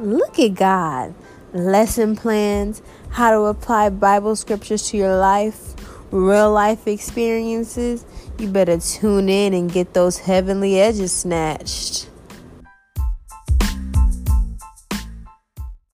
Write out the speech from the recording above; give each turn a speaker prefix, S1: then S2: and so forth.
S1: Look at God. Lesson plans, how to apply Bible scriptures to your life, real life experiences. You better tune in and get those heavenly edges snatched.